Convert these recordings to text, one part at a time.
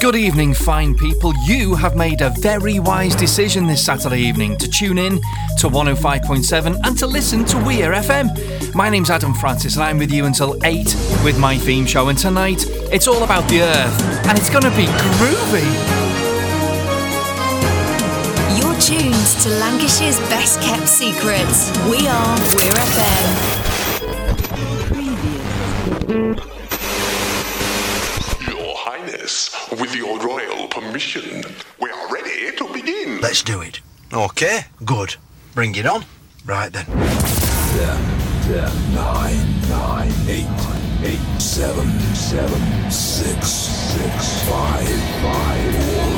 Good evening, fine people. You have made a very wise decision this Saturday evening to tune in to 105.7 and to listen to Weir FM. My name's Adam Francis and I'm with you until 8 with my theme show. And tonight, it's all about the Earth and it's going to be groovy. You're tuned to Lancashire's best kept secrets. We are We Weir FM. With your royal permission, we are ready to begin. Let's do it. Okay, good. Bring it on. Right then. Ten, ten, nine, nine, eight, eight, seven, seven, six, six, five, five, four,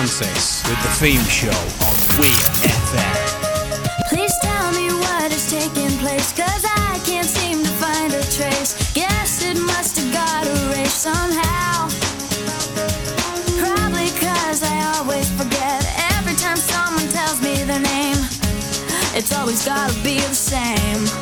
Francis with the theme show on Weir FM. Please tell me what is taking place, cause I can't seem to find a trace. Guess it must have got erased somehow. Probably cause I always forget every time someone tells me their name. It's always gotta be the same.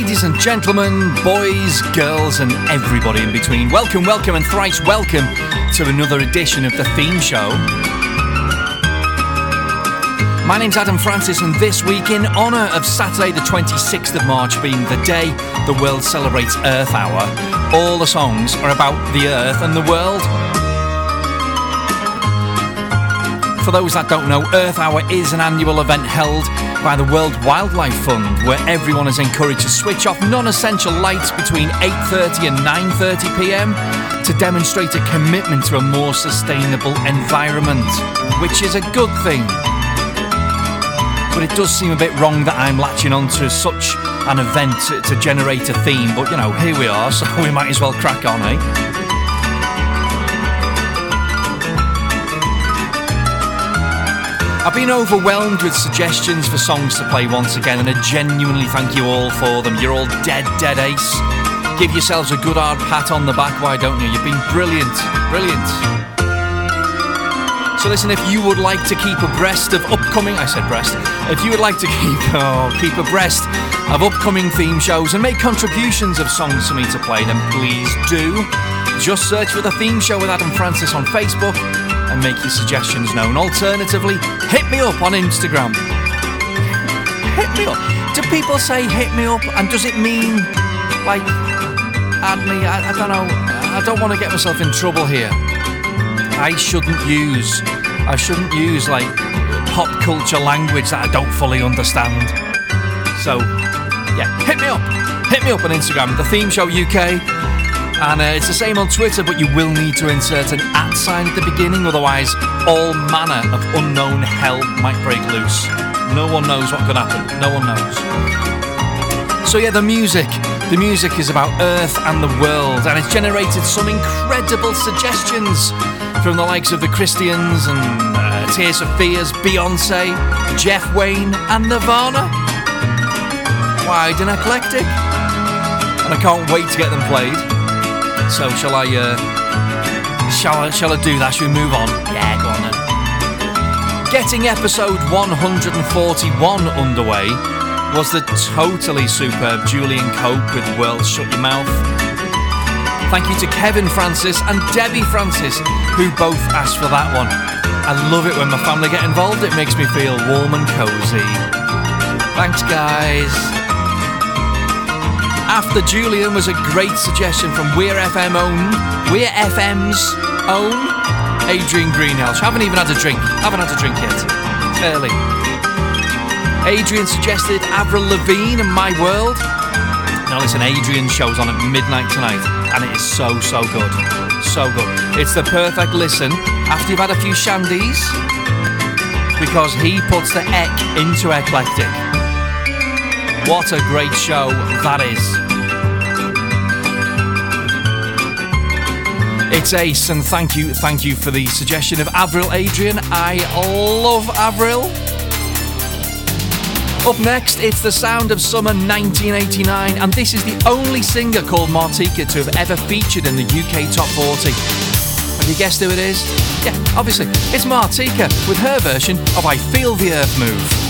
Ladies and gentlemen, boys, girls, and everybody in between. Welcome, welcome, and thrice welcome to another edition of the theme show. My name's Adam Francis, and this week, in honour of Saturday, the 26th of March, being the day the world celebrates Earth Hour, all the songs are about the Earth and the world. For those that don't know, Earth Hour is an annual event held by the World Wildlife Fund, where everyone is encouraged to switch off non-essential lights between 8:30 and 9:30 p.m. to demonstrate a commitment to a more sustainable environment, which is a good thing. But it does seem a bit wrong that I'm latching onto such an event to, to generate a theme. But you know, here we are, so we might as well crack on, eh? I've been overwhelmed with suggestions for songs to play once again, and I genuinely thank you all for them. You're all dead, dead ace. Give yourselves a good hard pat on the back, why don't you? You've been brilliant, brilliant. So listen, if you would like to keep abreast of upcoming, I said breast, if you would like to keep, oh, keep abreast of upcoming theme shows and make contributions of songs for me to play, then please do. Just search for the theme show with Adam Francis on Facebook and make your suggestions known. Alternatively, hit me up on Instagram. Hit me up. Do people say hit me up and does it mean like add me? I, I don't know. I don't want to get myself in trouble here. I shouldn't use I shouldn't use like pop culture language that I don't fully understand. So yeah, hit me up. Hit me up on Instagram, the theme show UK. And uh, it's the same on Twitter, but you will need to insert an at sign at the beginning, otherwise, all manner of unknown hell might break loose. No one knows what could happen. No one knows. So, yeah, the music. The music is about Earth and the world, and it's generated some incredible suggestions from the likes of the Christians and uh, Tears for Fears, Beyonce, Jeff Wayne, and Nirvana. Wide and eclectic. And I can't wait to get them played. So shall I? Uh, shall I? Shall I do that? Should we move on? Yeah, go on then. Getting episode 141 underway was the totally superb Julian Cope with "World Shut Your Mouth." Thank you to Kevin Francis and Debbie Francis, who both asked for that one. I love it when my family get involved. It makes me feel warm and cozy. Thanks, guys. After Julian was a great suggestion from We're FM own, We're FM's own Adrian Greenhalgh. Haven't even had a drink. Haven't had a drink yet. Early. Adrian suggested Avril Lavigne and My World. Now listen, Adrian shows on at midnight tonight, and it is so so good, so good. It's the perfect listen after you've had a few shandies, because he puts the ek into eclectic. What a great show that is. It's Ace, and thank you, thank you for the suggestion of Avril Adrian. I love Avril. Up next, it's the sound of summer 1989, and this is the only singer called Martika to have ever featured in the UK Top 40. Have you guessed who it is? Yeah, obviously, it's Martika with her version of I Feel the Earth Move.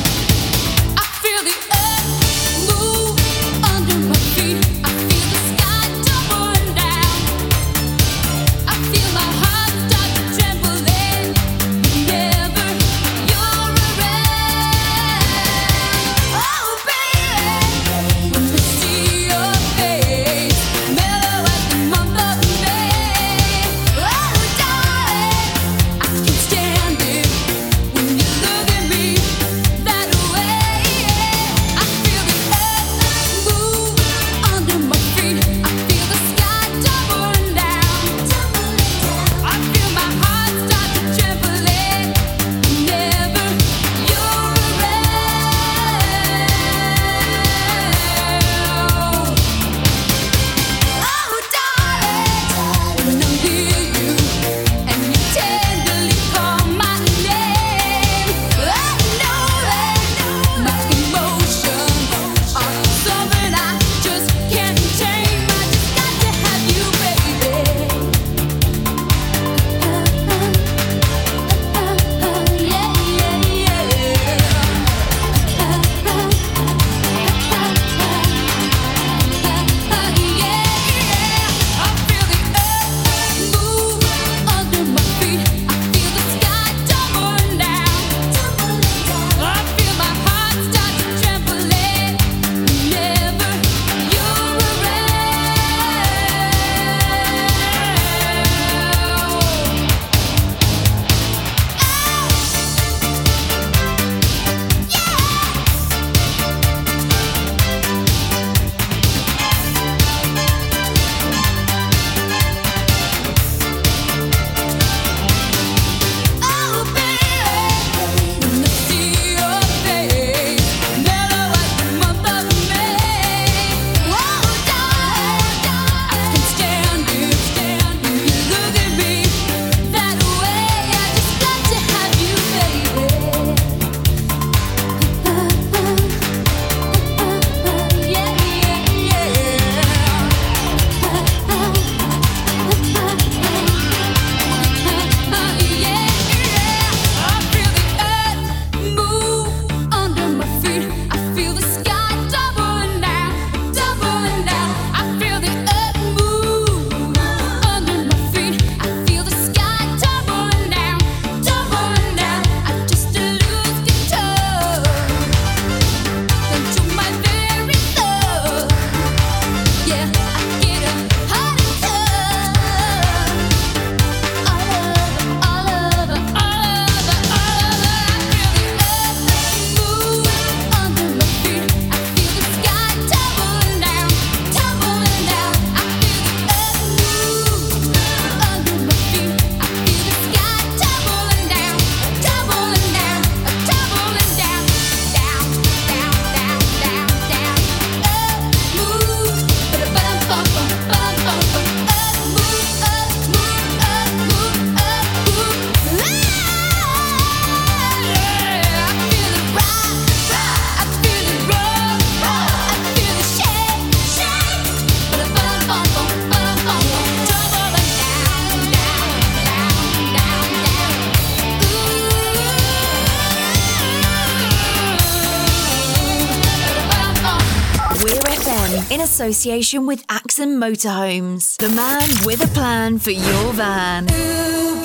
in association with Axon Motorhomes, the man with a plan for your van. Ooh,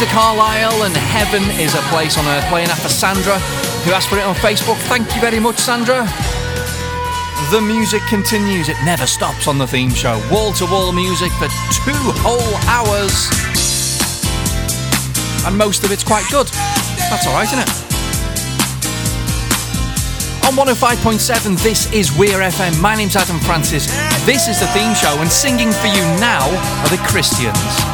to Carlisle, and heaven is a place on earth. Playing after Sandra, who asked for it on Facebook. Thank you very much, Sandra. The music continues, it never stops on the theme show. Wall to wall music for two whole hours. And most of it's quite good. That's alright, isn't it? On 105.7, this is Weir FM. My name's Adam Francis. This is the theme show, and singing for you now are the Christians.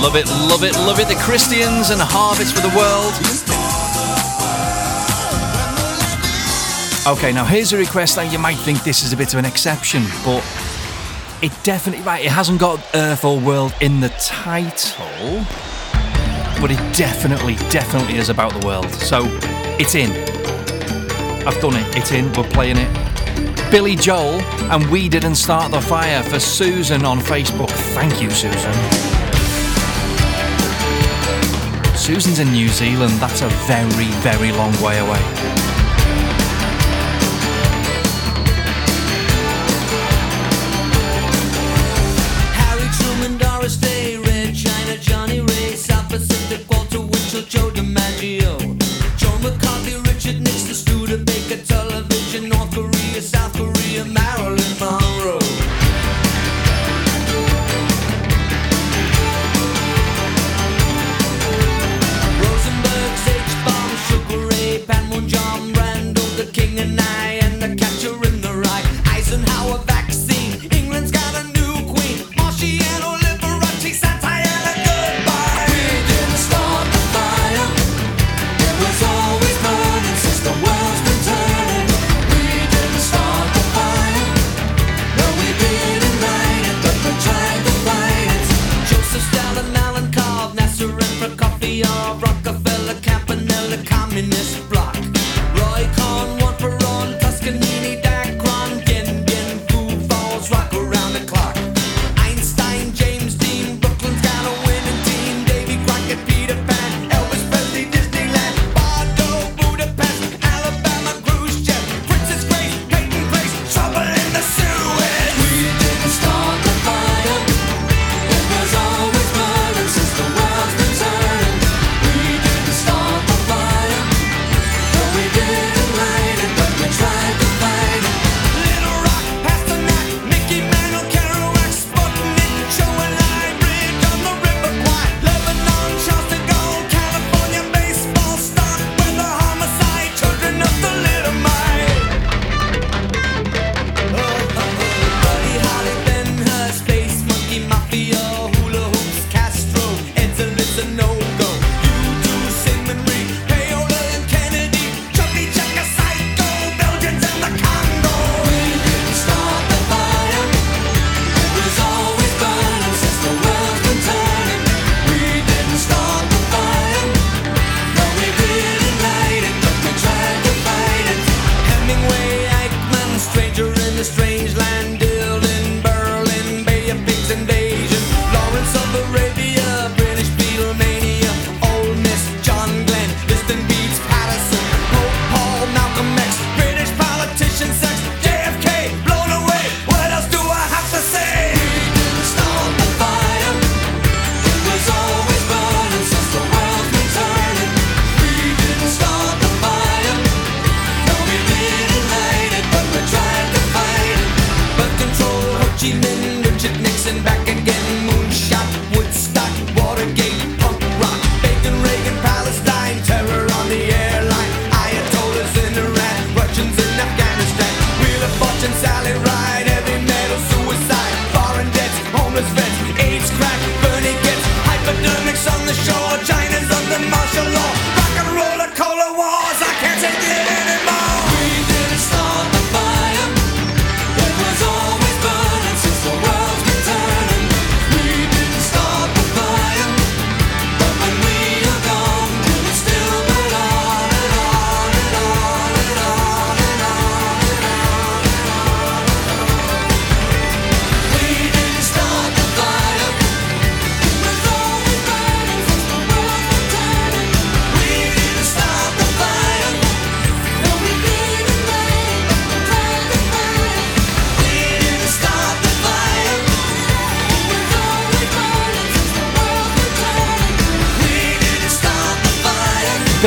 Love it, love it, love it. The Christians and Harvest for the World. Okay, now here's a request that you might think this is a bit of an exception, but it definitely, right, it hasn't got Earth or World in the title, but it definitely, definitely is about the world. So it's in. I've done it. It's in. We're playing it. Billy Joel and We Didn't Start the Fire for Susan on Facebook. Thank you, Susan. Susan's in New Zealand. That's a very, very long way away.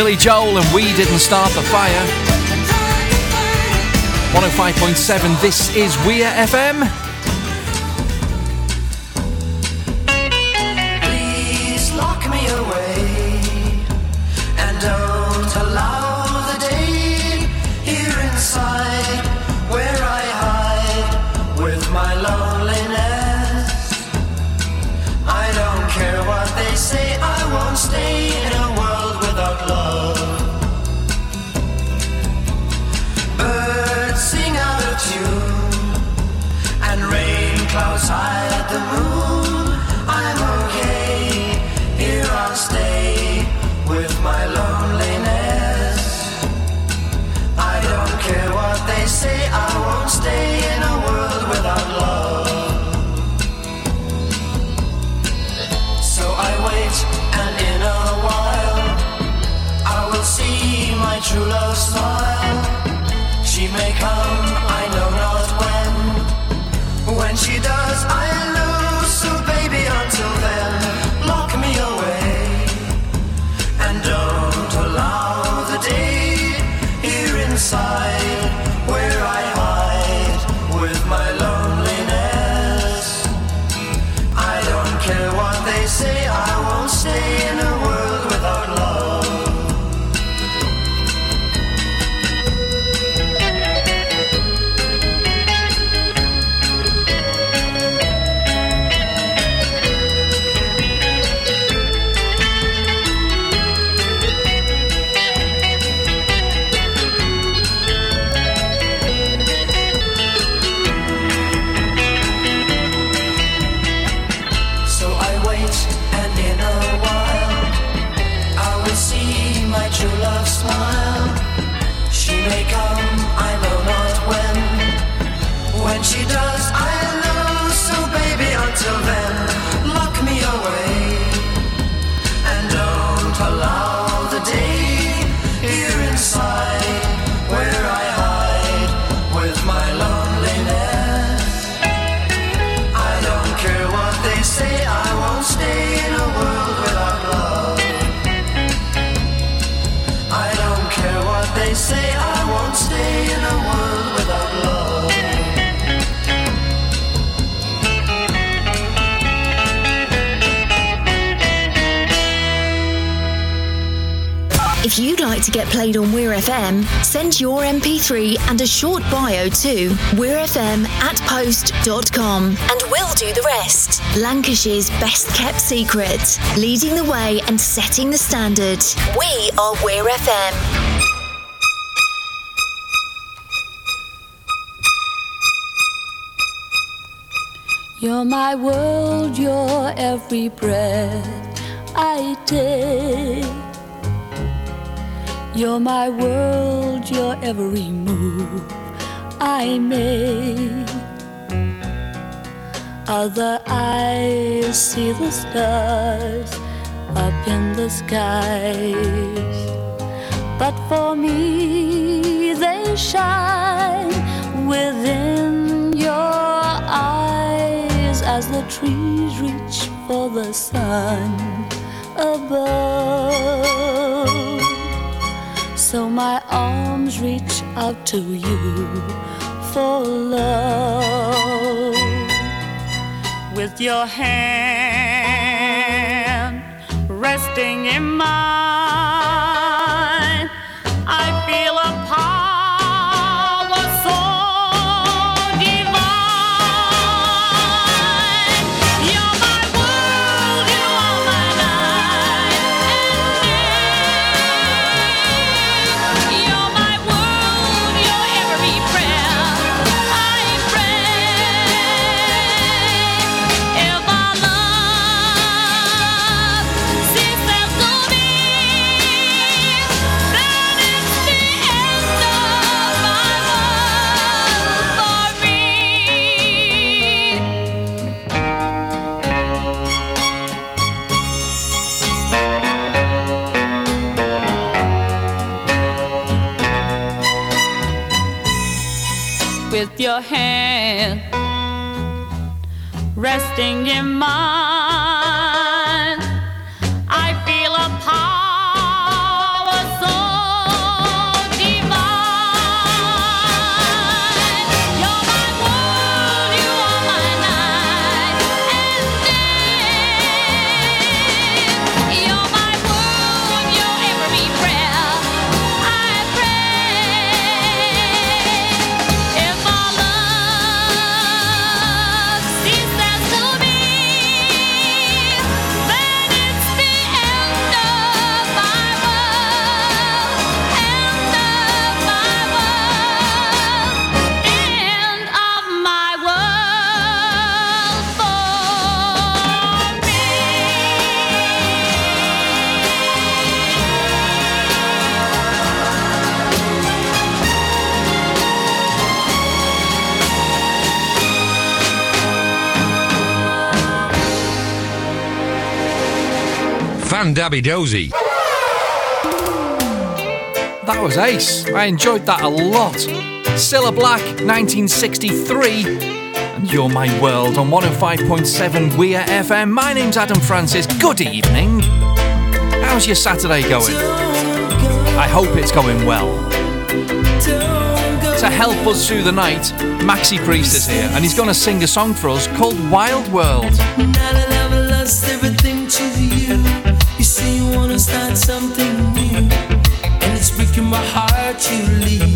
Billy Joel and We Didn't Start the Fire. 105.7, this is Weir FM. you'd like to get played on Weir FM, send your MP3 and a short bio to weirfm at post.com and we'll do the rest. Lancashire's best kept secret, leading the way and setting the standard. We are Weir FM. You're my world, you're every breath I take. You're my world, your every move I make. Other eyes see the stars up in the skies. But for me, they shine within your eyes as the trees reach for the sun above. So my arms reach out to you for love. With your hand resting in mine in my Dabby Dozy. That was ace. I enjoyed that a lot. Cilla Black, 1963. And You're My World on 105.7 Weir FM. My name's Adam Francis. Good evening. How's your Saturday going? I hope it's going well to help us through the night, Maxi Priest is here, and he's going to sing a song for us called Wild World something new, and it's breaking my heart you leave.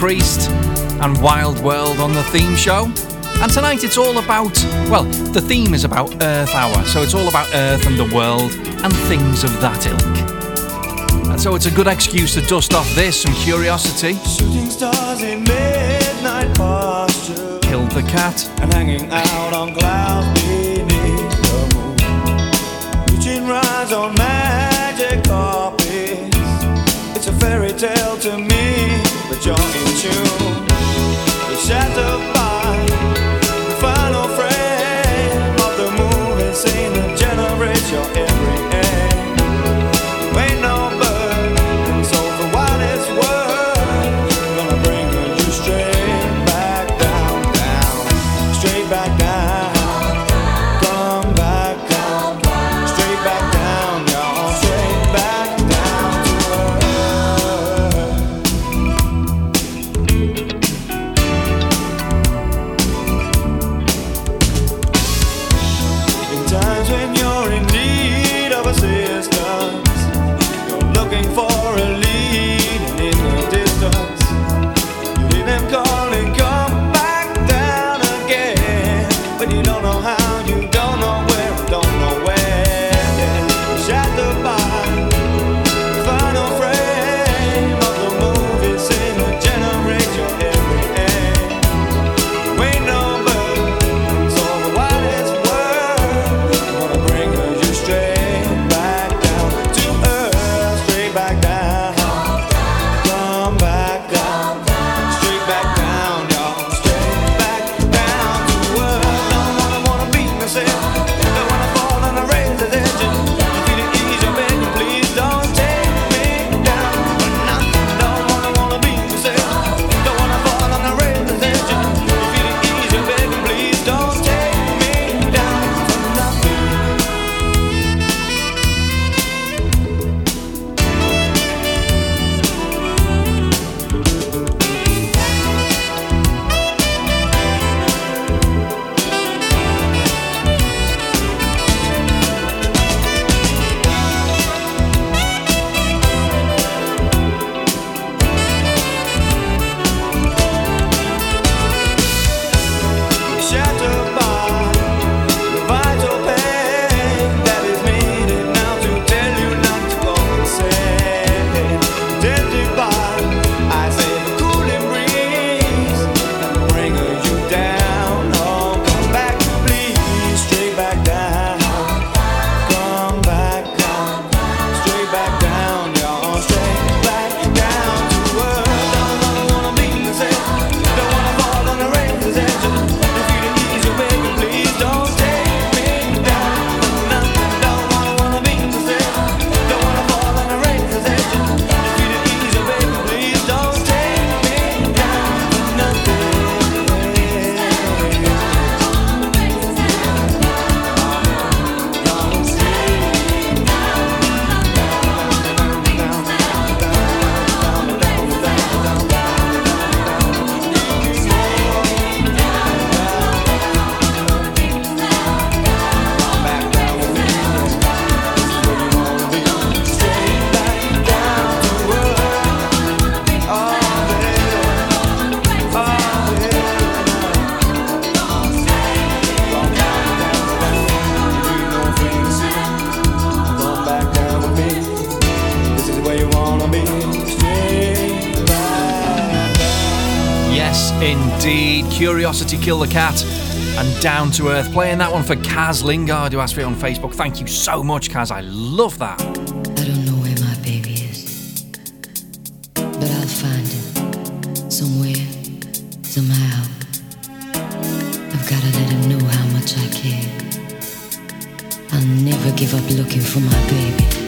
Priest and Wild World on the theme show. And tonight it's all about, well, the theme is about Earth Hour, so it's all about Earth and the world and things of that ilk. And so it's a good excuse to dust off this and curiosity. Shooting stars in midnight posture. Killed the cat. And hanging out on clouds beneath the moon. Reaching rides on magic carpets. It's a fairy tale to me you're in tune. The. Curiosity Kill the Cat, and Down to Earth. Playing that one for Kaz Lingard, who asked for it on Facebook. Thank you so much, Kaz. I love that. I don't know where my baby is, but I'll find him somewhere, somehow. I've got to let him know how much I care. I'll never give up looking for my baby.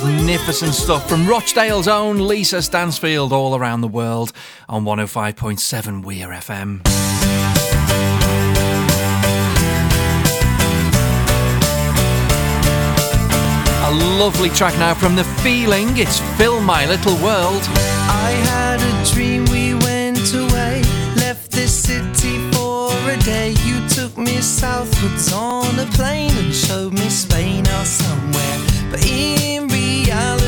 Magnificent stuff from Rochdale's own Lisa Stansfield all around the world on 105.7 Weir FM. A lovely track now from The Feeling. It's Fill My Little World. I had a dream we went away, left this city for a day. You took me southwards on a plane and showed me Spain or somewhere. But in I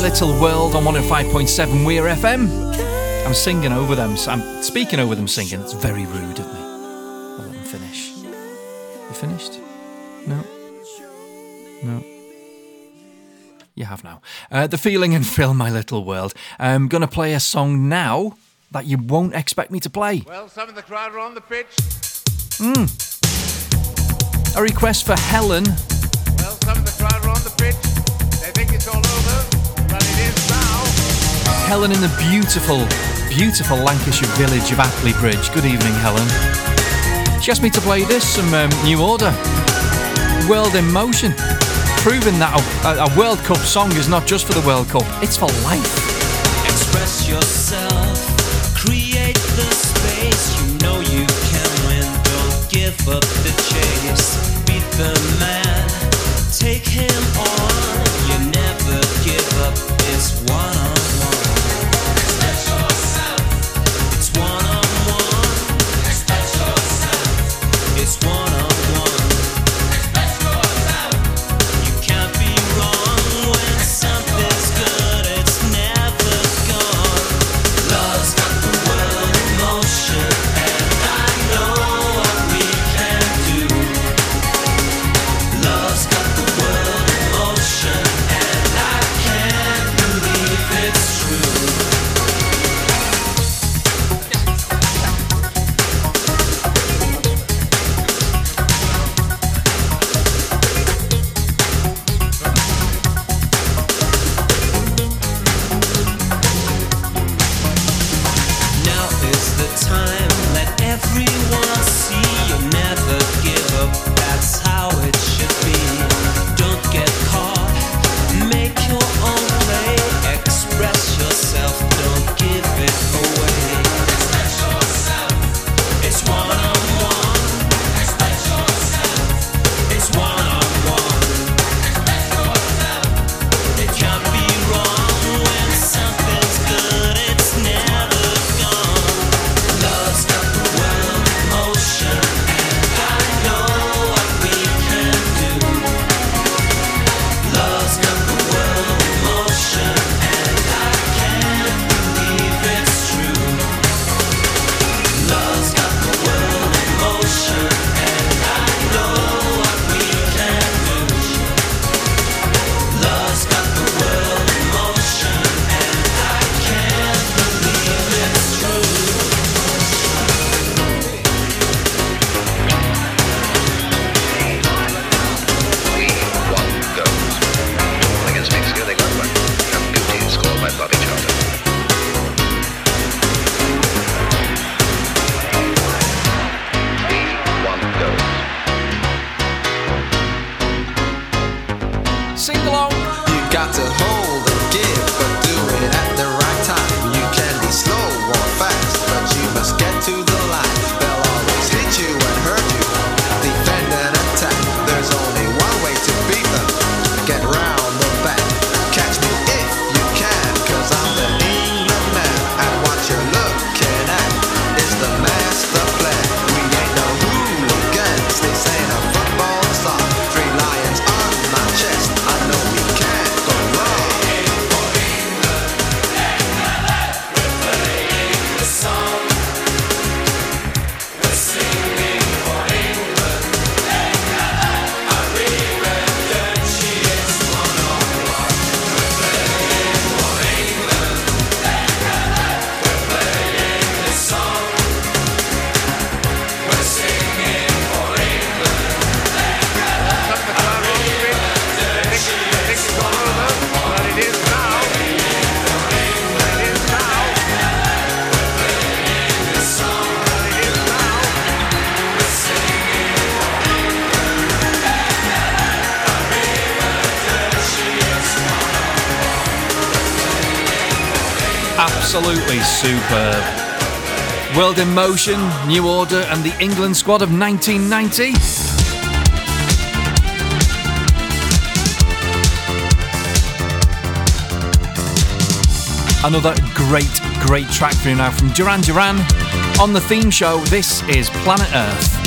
Little World on 105.7 Weir FM. I'm singing over them. I'm speaking over them singing. It's very rude of me. I'll let them finish. You finished? No? No. You have now. Uh, the Feeling and Fill My Little World. I'm going to play a song now that you won't expect me to play. Well, some of the crowd are on the pitch. Mm. A request for Helen. Well, some of the crowd are on the pitch. Helen in the beautiful, beautiful Lancashire village of Appley Bridge. Good evening, Helen. She asked me to play this, some um, New Order. World in Motion. Proving that a, a World Cup song is not just for the World Cup, it's for life. Express yourself, create the space. You know you can win. Don't give up the chase. Beat the man, take him on. You never one. Superb. World in Motion, New Order, and the England squad of 1990. Another great, great track for you now from Duran Duran. On the theme show, this is Planet Earth.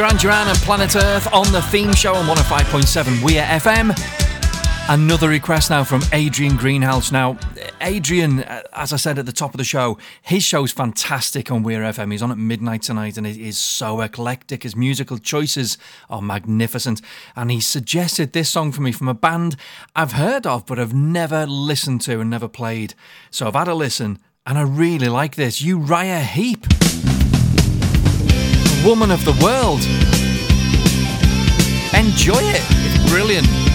Duran Duran and Planet Earth on the theme show on 105.7 Are FM. Another request now from Adrian Greenhouse. Now, Adrian, uh, as I said at the top of the show, his show's fantastic on Weir FM. He's on at midnight tonight and it is so eclectic. His musical choices are magnificent. And he suggested this song for me from a band I've heard of but have never listened to and never played. So I've had a listen and I really like this. Uriah Heep. Woman of the World. Enjoy it. It's brilliant.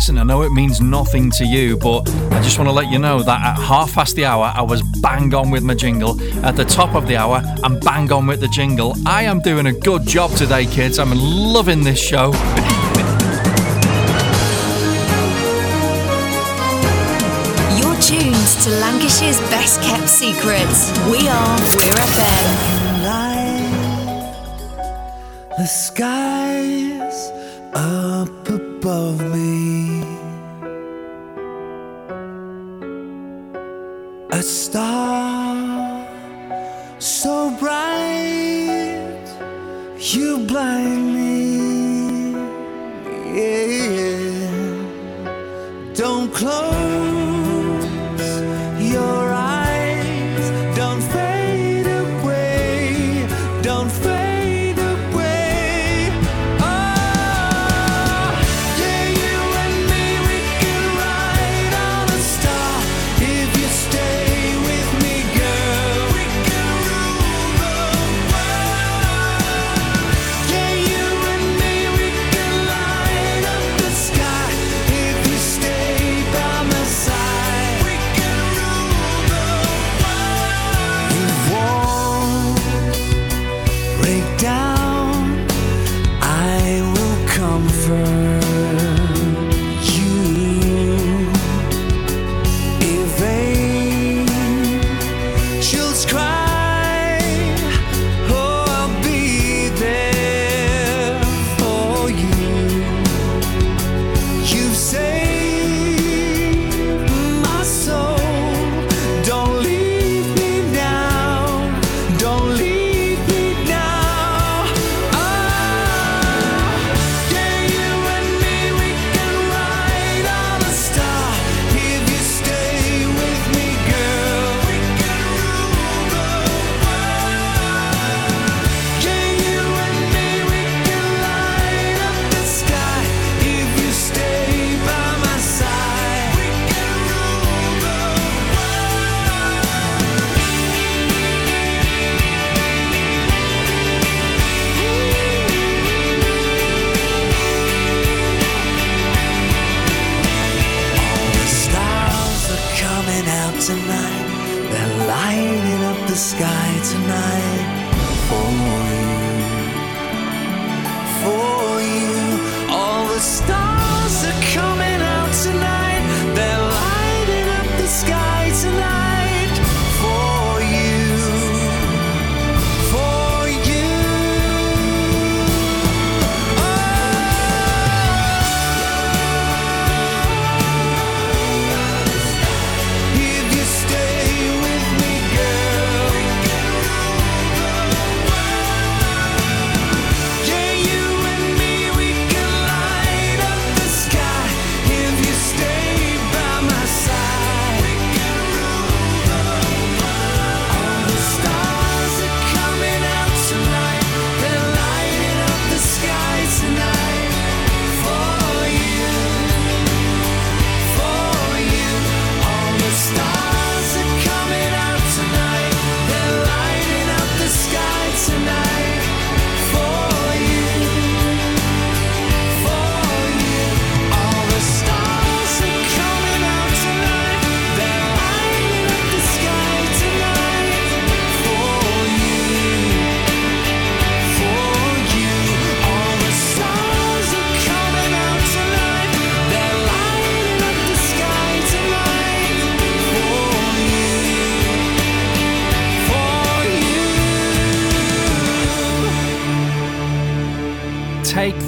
Listen, I know it means nothing to you, but I just want to let you know that at half past the hour, I was bang on with my jingle. At the top of the hour, I'm bang on with the jingle. I am doing a good job today, kids. I'm loving this show. You're tuned to Lancashire's best kept secrets. We are Weir FM. The skies up above me. A star so bright, you blind me. Yeah, Yeah. Don't close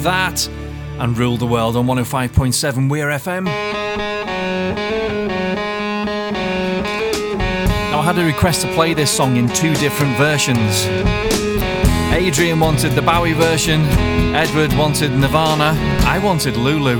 that and rule the world on 105.7 Weir FM. Now, I had a request to play this song in two different versions. Adrian wanted the Bowie version, Edward wanted Nirvana, I wanted Lulu.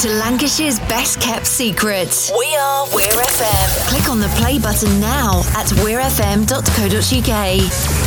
to Lancashire's best kept secret. We are Weir FM. Click on the play button now at weirfm.co.uk.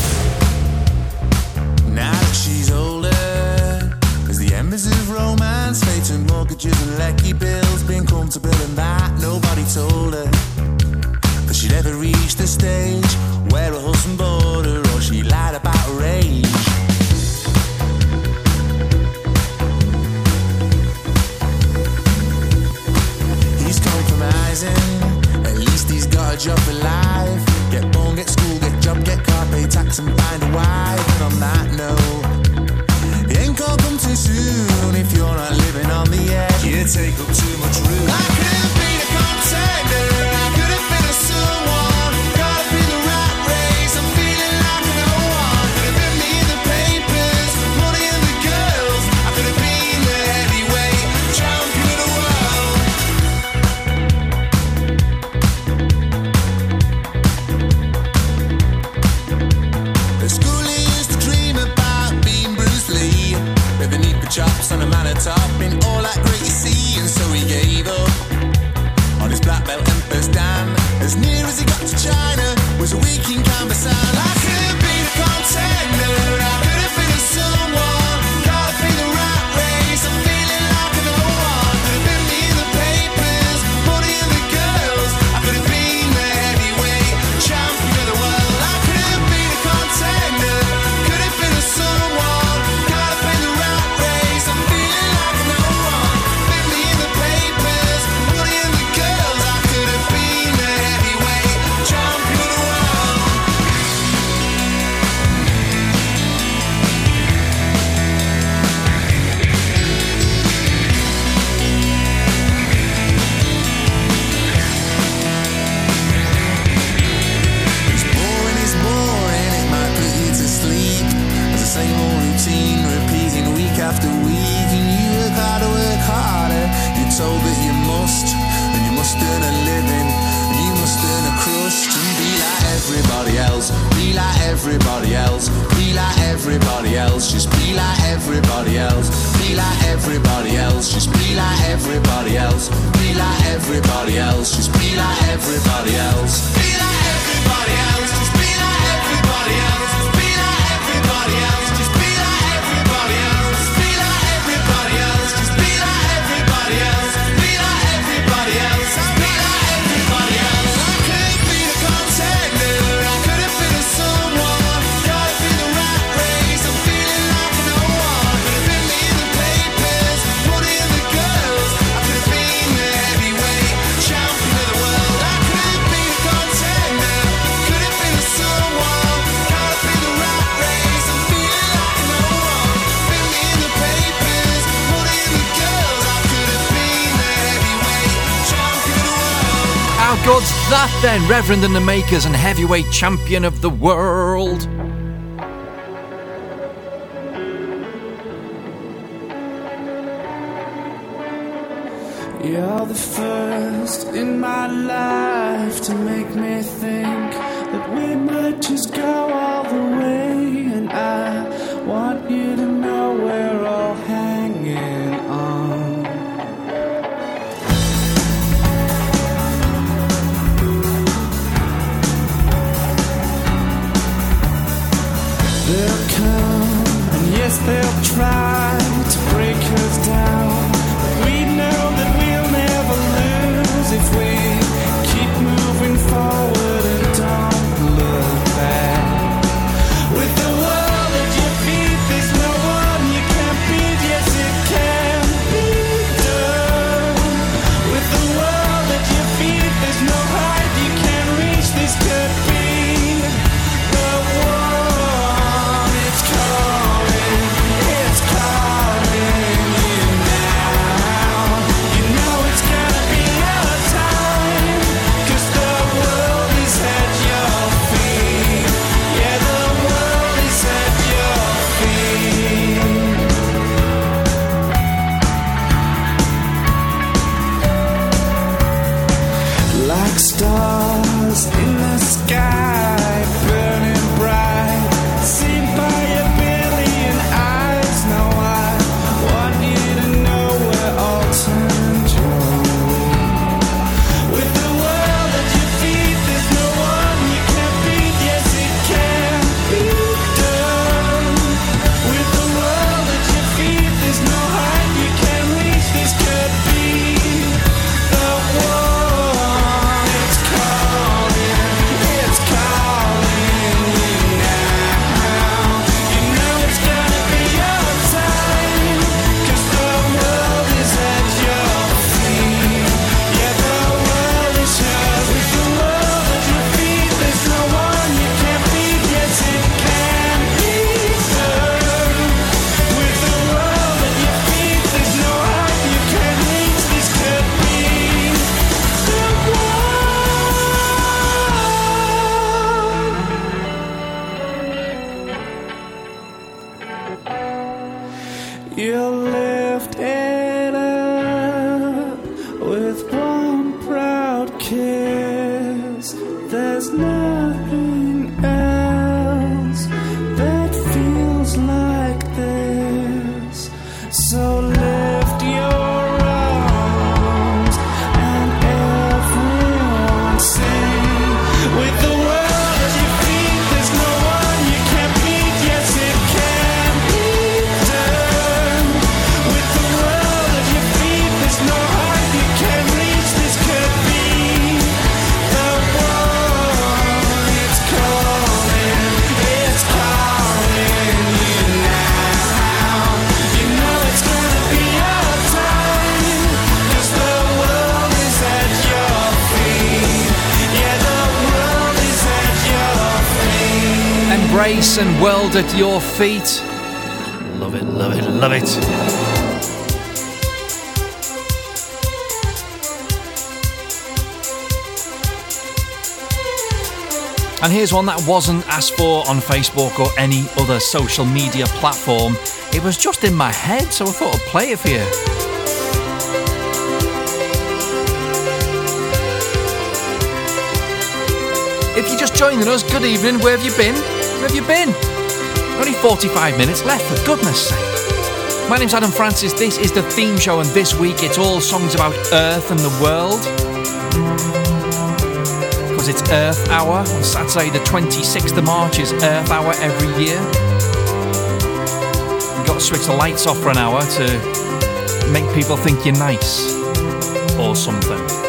Reverend and the Makers and heavyweight champion of the world. You're the first in my life to make me think that we might just go all the way, and I want you to know where. they'll try. At your feet. Love it, love it, love it. And here's one that wasn't asked for on Facebook or any other social media platform. It was just in my head, so I thought I'd play it for you. If you're just joining us, good evening. Where have you been? Where have you been? Only 45 minutes left, for goodness sake. My name's Adam Francis. This is the theme show, and this week it's all songs about Earth and the world. Because it's Earth Hour. On Saturday, the 26th of March, is Earth Hour every year. You've got to switch the lights off for an hour to make people think you're nice or something.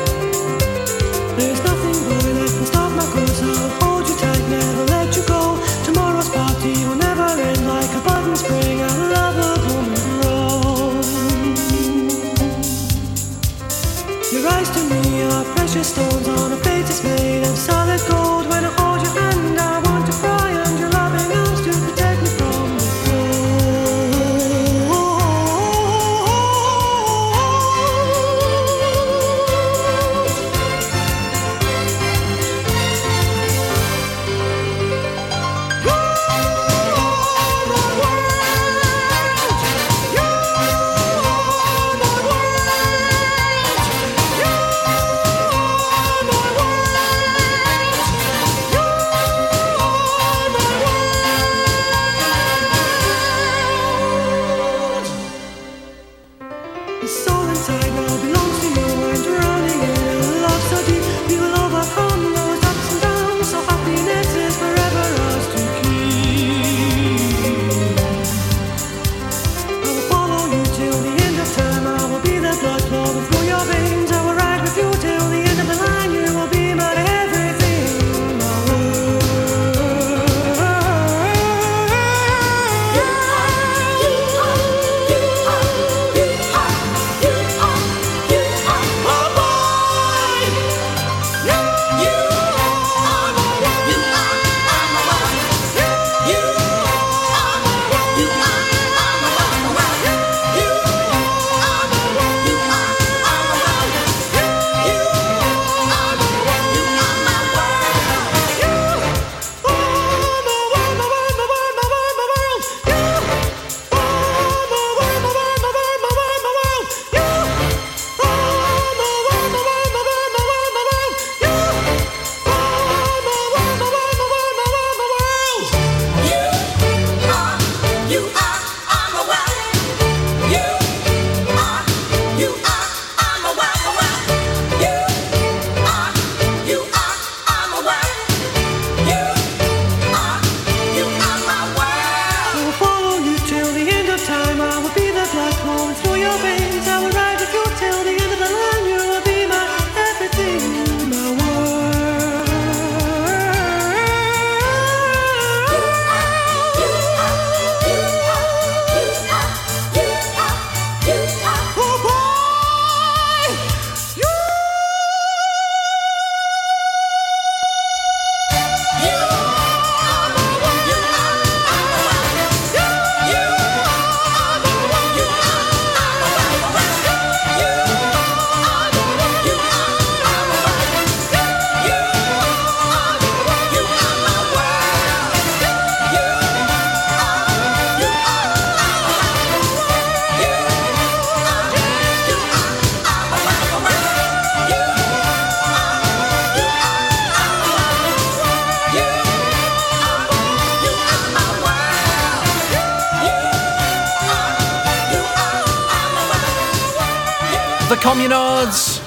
Communards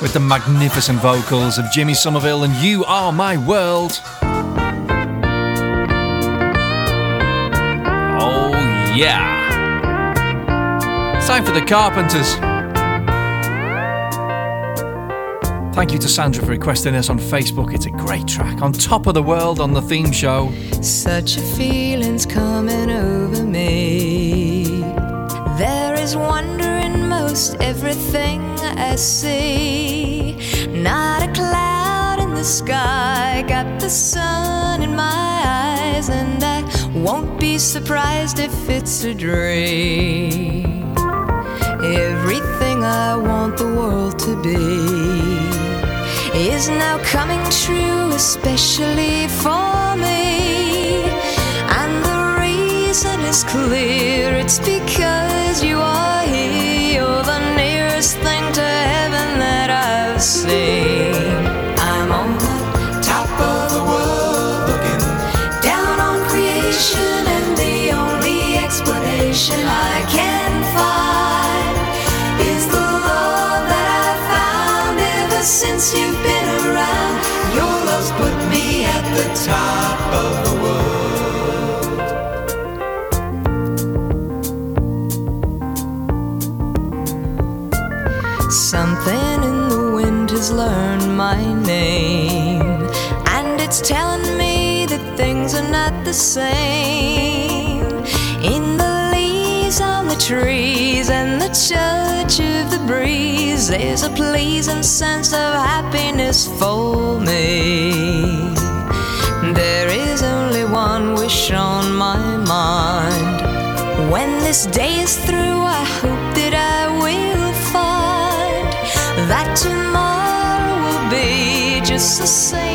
with the magnificent vocals of Jimmy Somerville and You Are My World. Oh, yeah. Time for the Carpenters. Thank you to Sandra for requesting this on Facebook. It's a great track. On top of the world on the theme show. Such a feeling's coming over me. There is wonder everything I see. Not a cloud in the sky, got the sun in my eyes, and I won't be surprised if it's a dream. Everything I want the world to be is now coming true, especially for me. Reason is clear it's because you are here. You're the nearest thing to heaven that I've seen. I'm on the top of the world, looking down on creation, and the only explanation I can find is the love that I've found ever since you've been around. Your love's put me at the top learned my name, and it's telling me that things are not the same. In the leaves on the trees and the touch of the breeze, there's a pleasing sense of happiness for me. There is only one wish on my mind. When this day is through, I be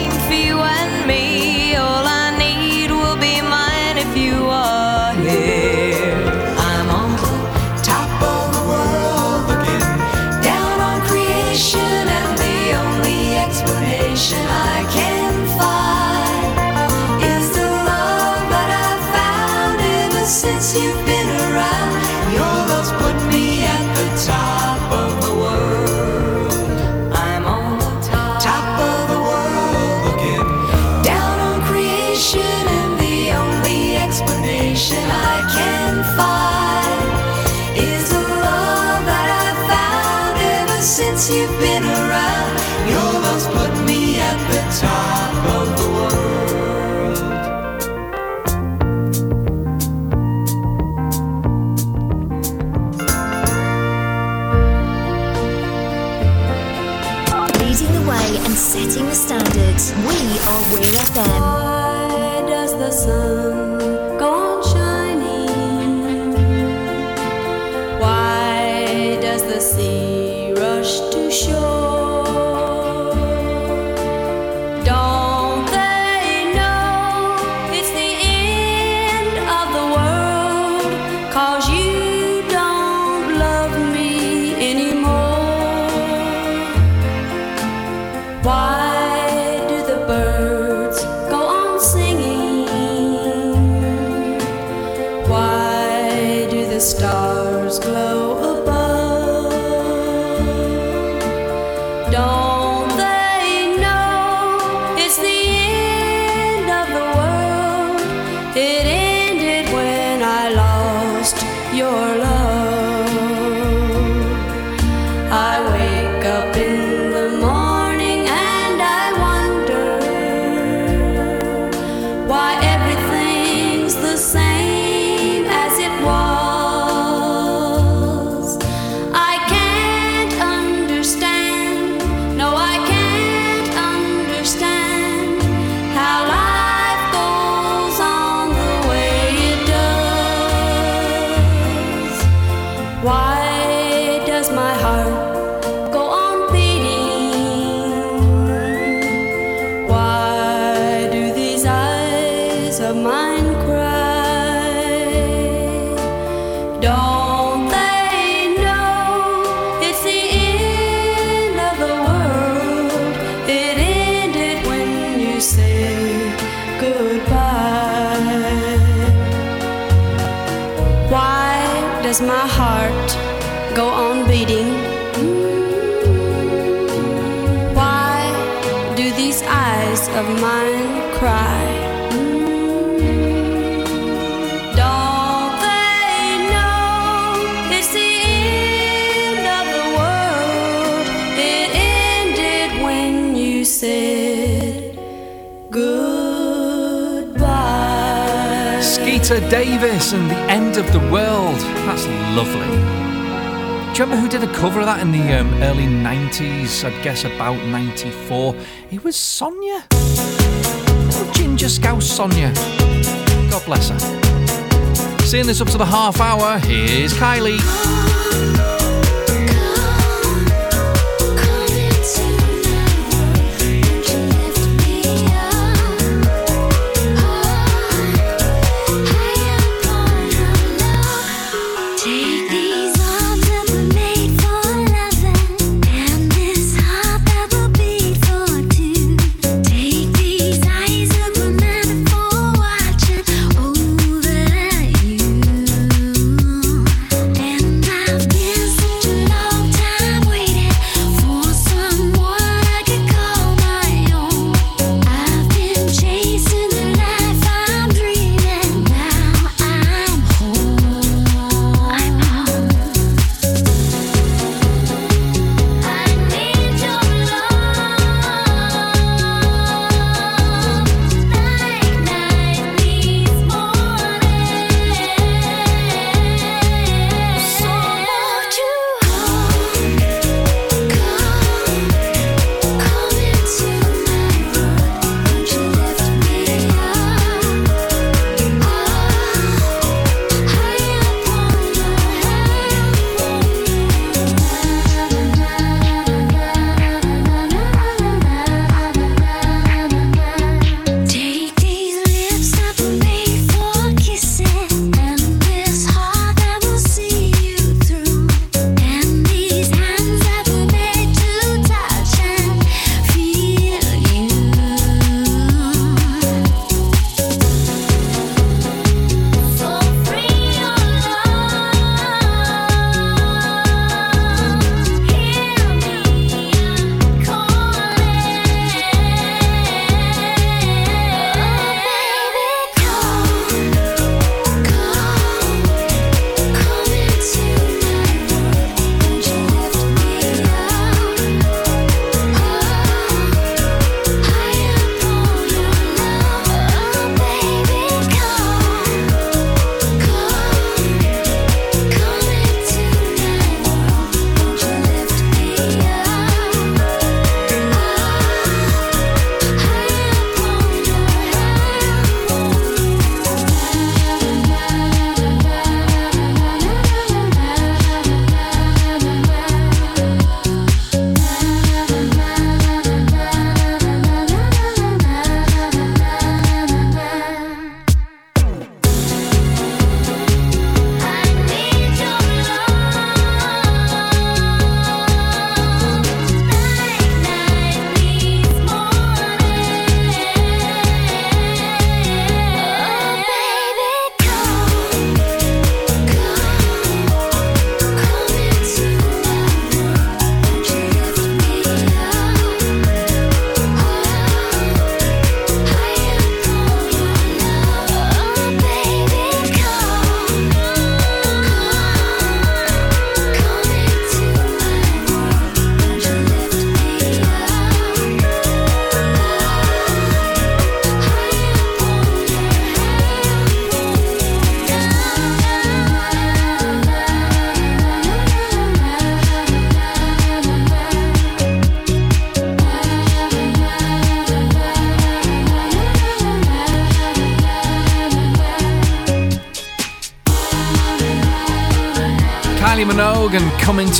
Davis and the end of the world. That's lovely. Do you remember who did a cover of that in the um, early 90s? I'd guess about 94. It was Sonia. Oh, Ginger Scouse Sonia. God bless her. Seeing this up to the half hour, here's Kylie.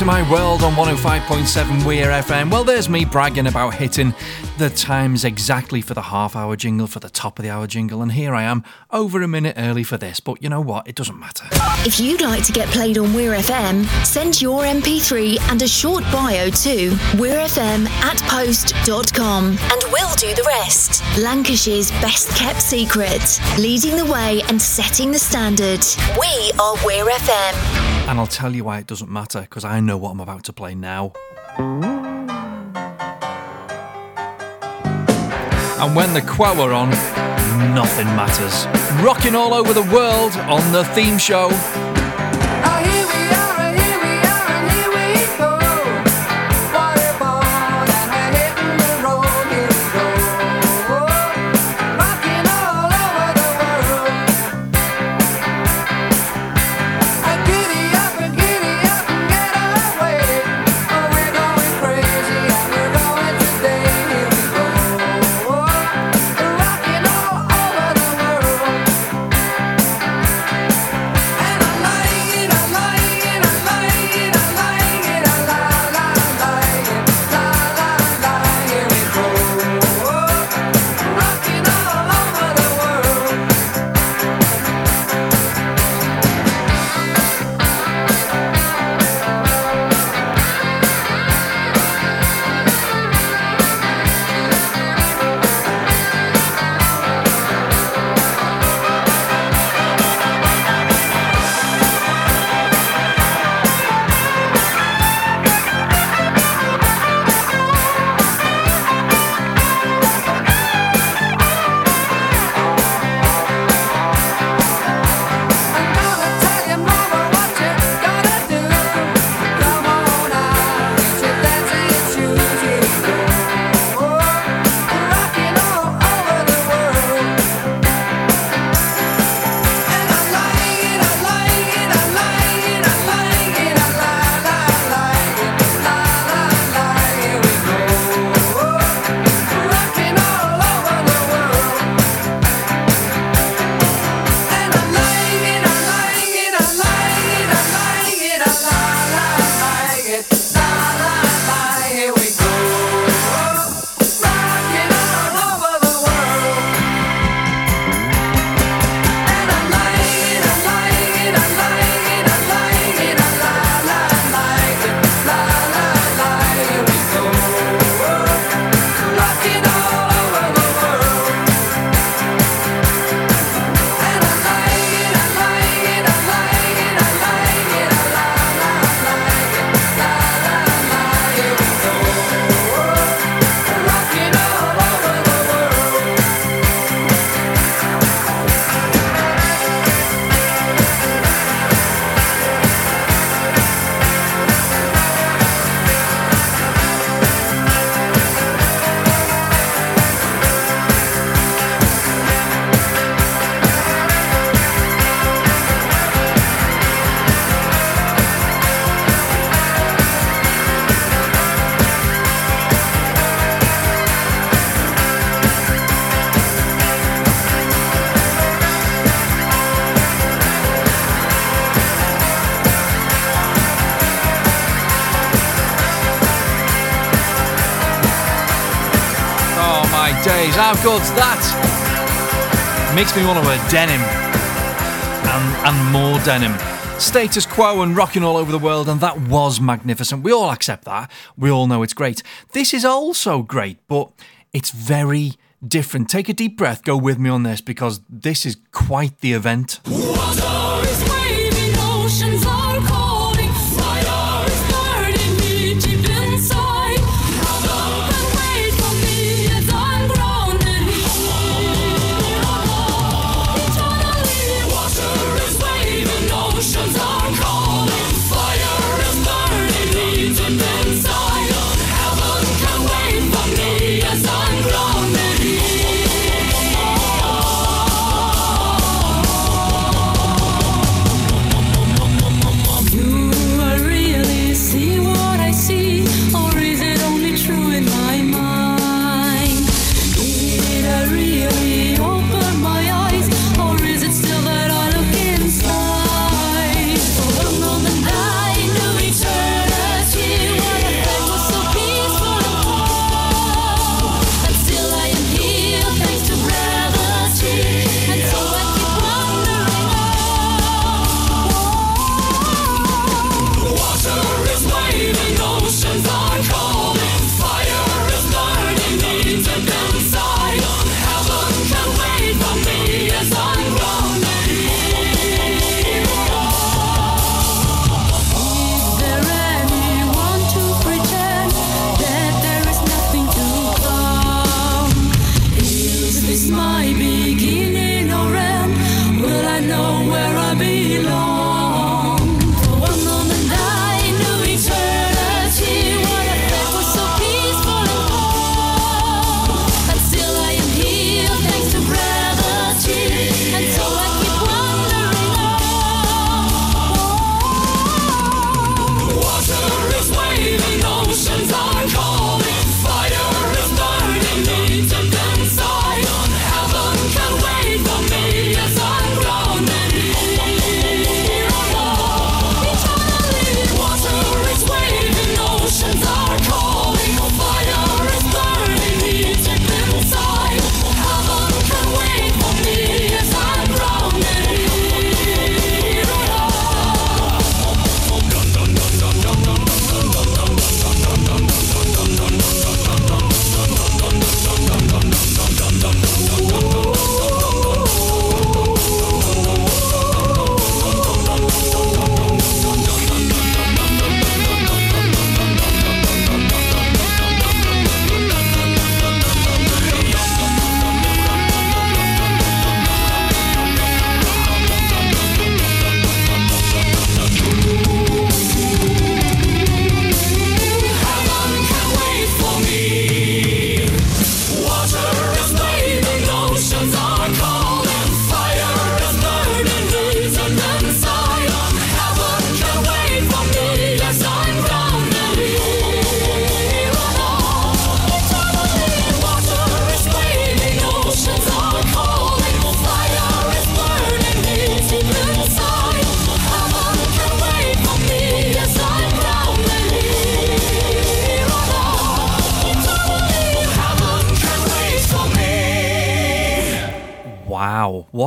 Into My World on 105.7 Weir FM. Well, there's me bragging about hitting the times exactly for the half hour jingle, for the top of the hour jingle, and here I am, over a minute early for this. But you know what? It doesn't matter. If you'd like to get played on Weir FM, send your MP3 and a short bio to weirfm at post.com and we'll do the rest. Lancashire's best kept secret, leading the way and setting the standard. We are Weir FM. And I'll tell you why it doesn't matter, because I know what I'm about to play now. And when the Quo are on, nothing matters. Rocking all over the world on the theme show. Good's that? Makes me want to wear denim. And, and more denim. Status quo and rocking all over the world, and that was magnificent. We all accept that. We all know it's great. This is also great, but it's very different. Take a deep breath, go with me on this, because this is quite the event.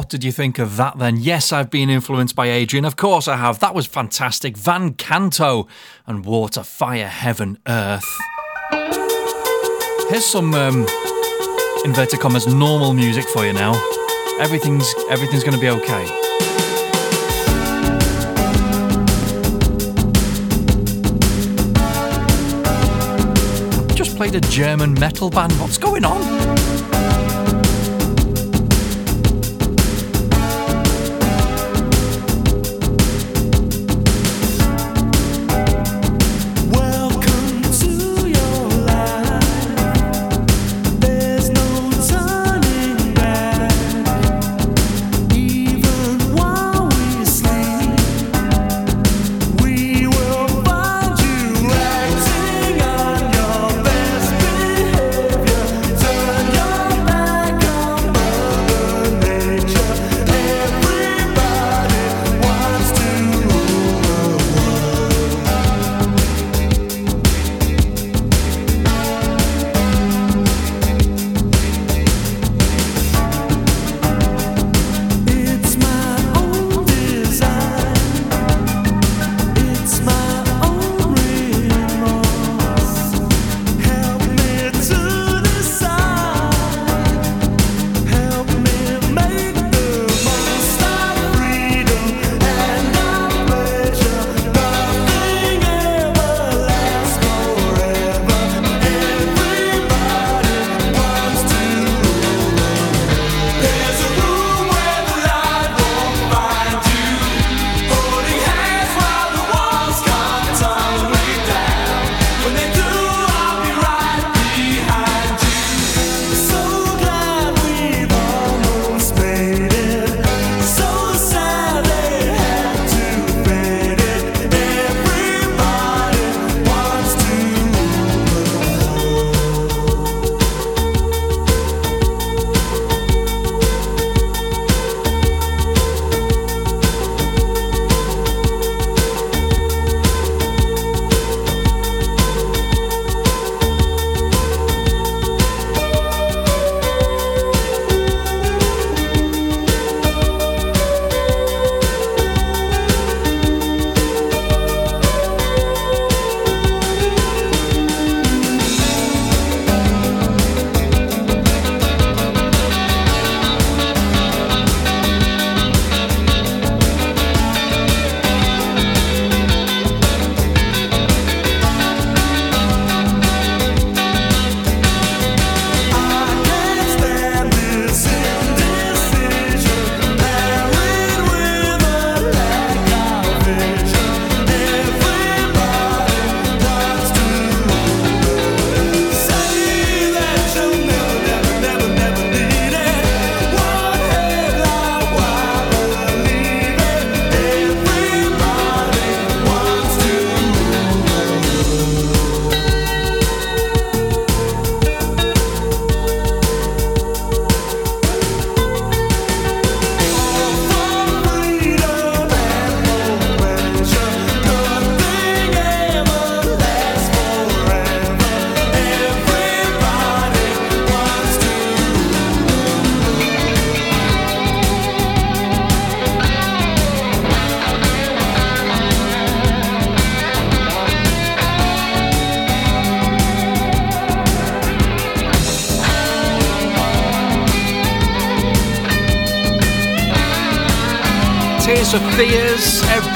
What did you think of that then? Yes, I've been influenced by Adrian. Of course I have. That was fantastic. Van Canto and Water, Fire, Heaven, Earth. Here's some um, inverted commas normal music for you now. Everything's everything's going to be okay. Just played a German metal band. What's going on?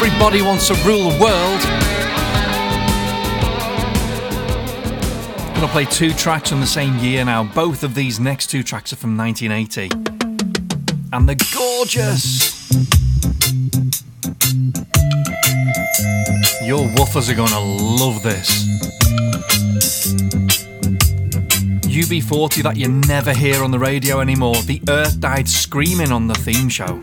Everybody wants to rule the world. I'm Gonna play two tracks from the same year now. Both of these next two tracks are from 1980. And they're gorgeous. Your woofers are gonna love this. UB40 that you never hear on the radio anymore. The Earth died screaming on the theme show.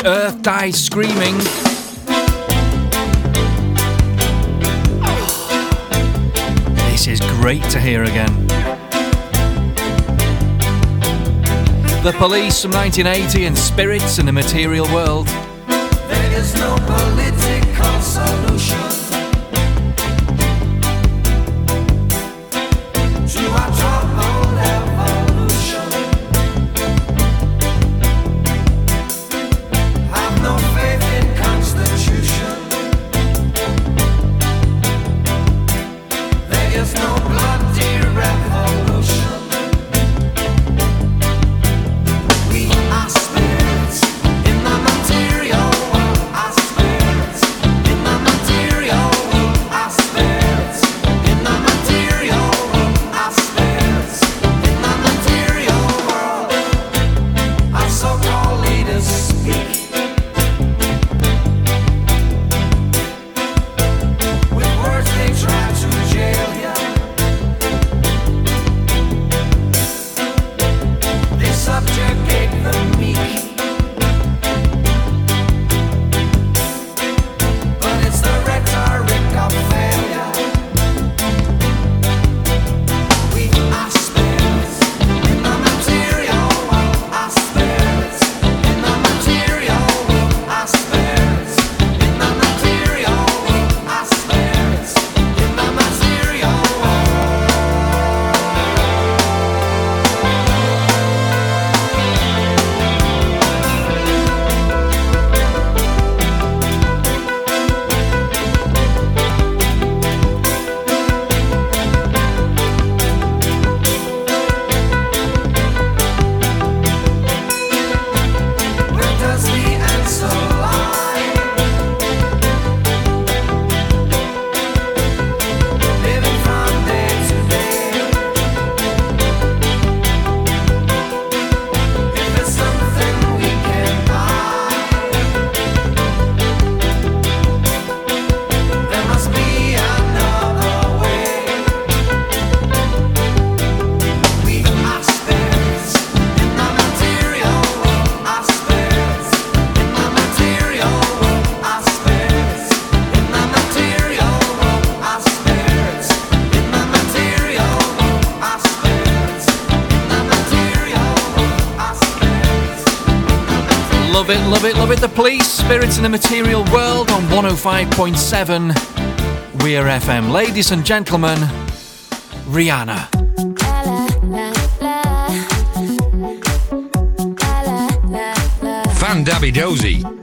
the earth dies screaming. This is great to hear again. The Police from 1980 and Spirits in the Material World. Love it, love it, love it. The police, spirits in the material world on 105.7 Weir FM. Ladies and gentlemen, Rihanna. Van Dabby Dozy.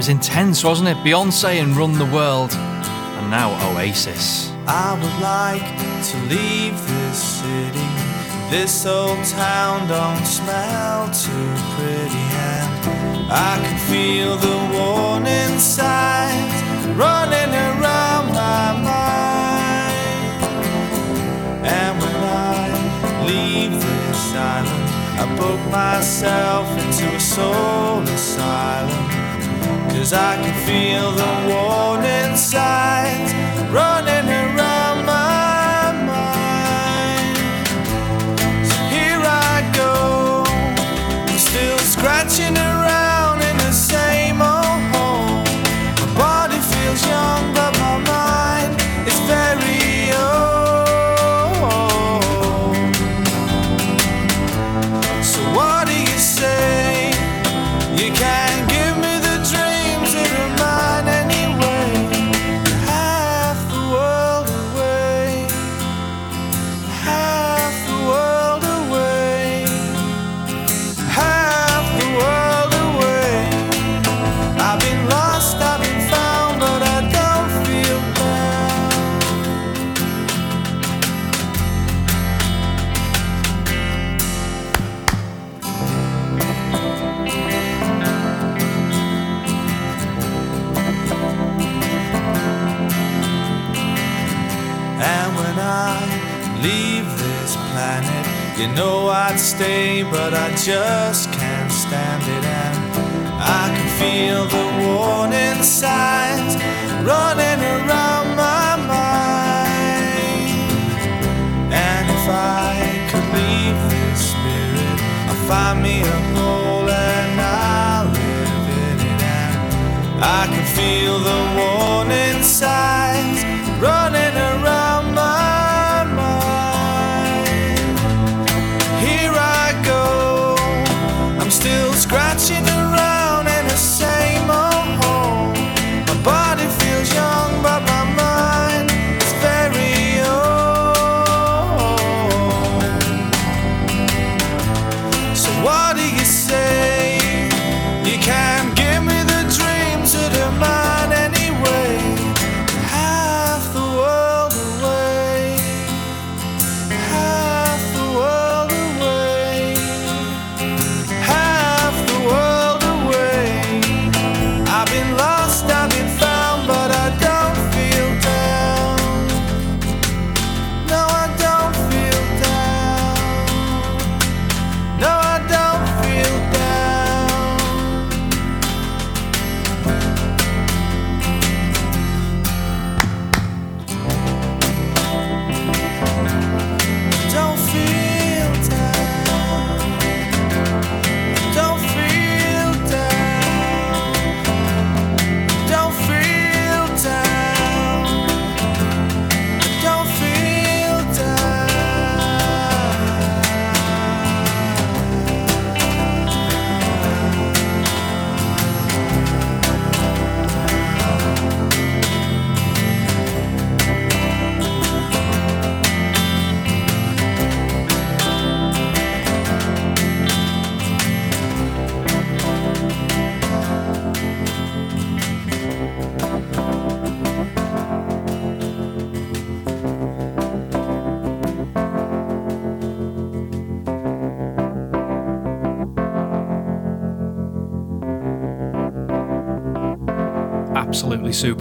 was intense, wasn't it? Beyonce and Run the World, and now Oasis. I would like to leave this city. This old town don't smell too pretty, and I can feel the warning signs running around my mind. And when I leave this island, I book myself into a soul asylum. Cause I can feel the warning signs running around my mind. So here I go, still scratching around. You know I'd stay, but I just can't stand it. And I can feel the warning signs running around my mind. And if I could leave this spirit, I'll find me a hole and I'll live in it. And I can feel the warning signs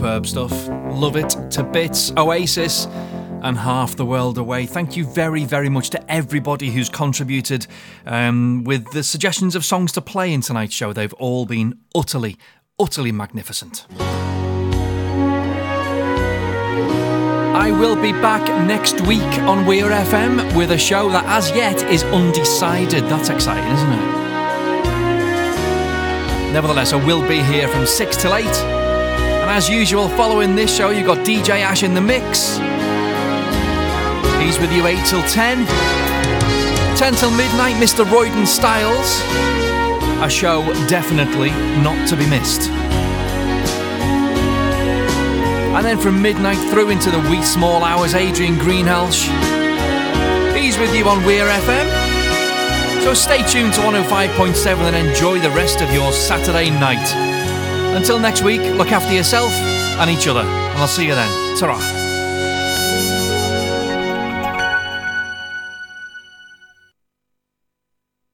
superb stuff. Love it to bits. Oasis and Half the World Away. Thank you very, very much to everybody who's contributed um, with the suggestions of songs to play in tonight's show. They've all been utterly, utterly magnificent. I will be back next week on Weir FM with a show that, as yet, is undecided. That's exciting, isn't it? Nevertheless, I will be here from 6 till 8. And as usual, following this show, you've got DJ Ash in the mix. He's with you 8 till 10. 10 till midnight, Mr. Royden Styles. A show definitely not to be missed. And then from midnight through into the wee small hours, Adrian Greenhalgh. He's with you on Weir FM. So stay tuned to 105.7 and enjoy the rest of your Saturday night. Until next week, look after yourself and each other, and I'll see you then. ta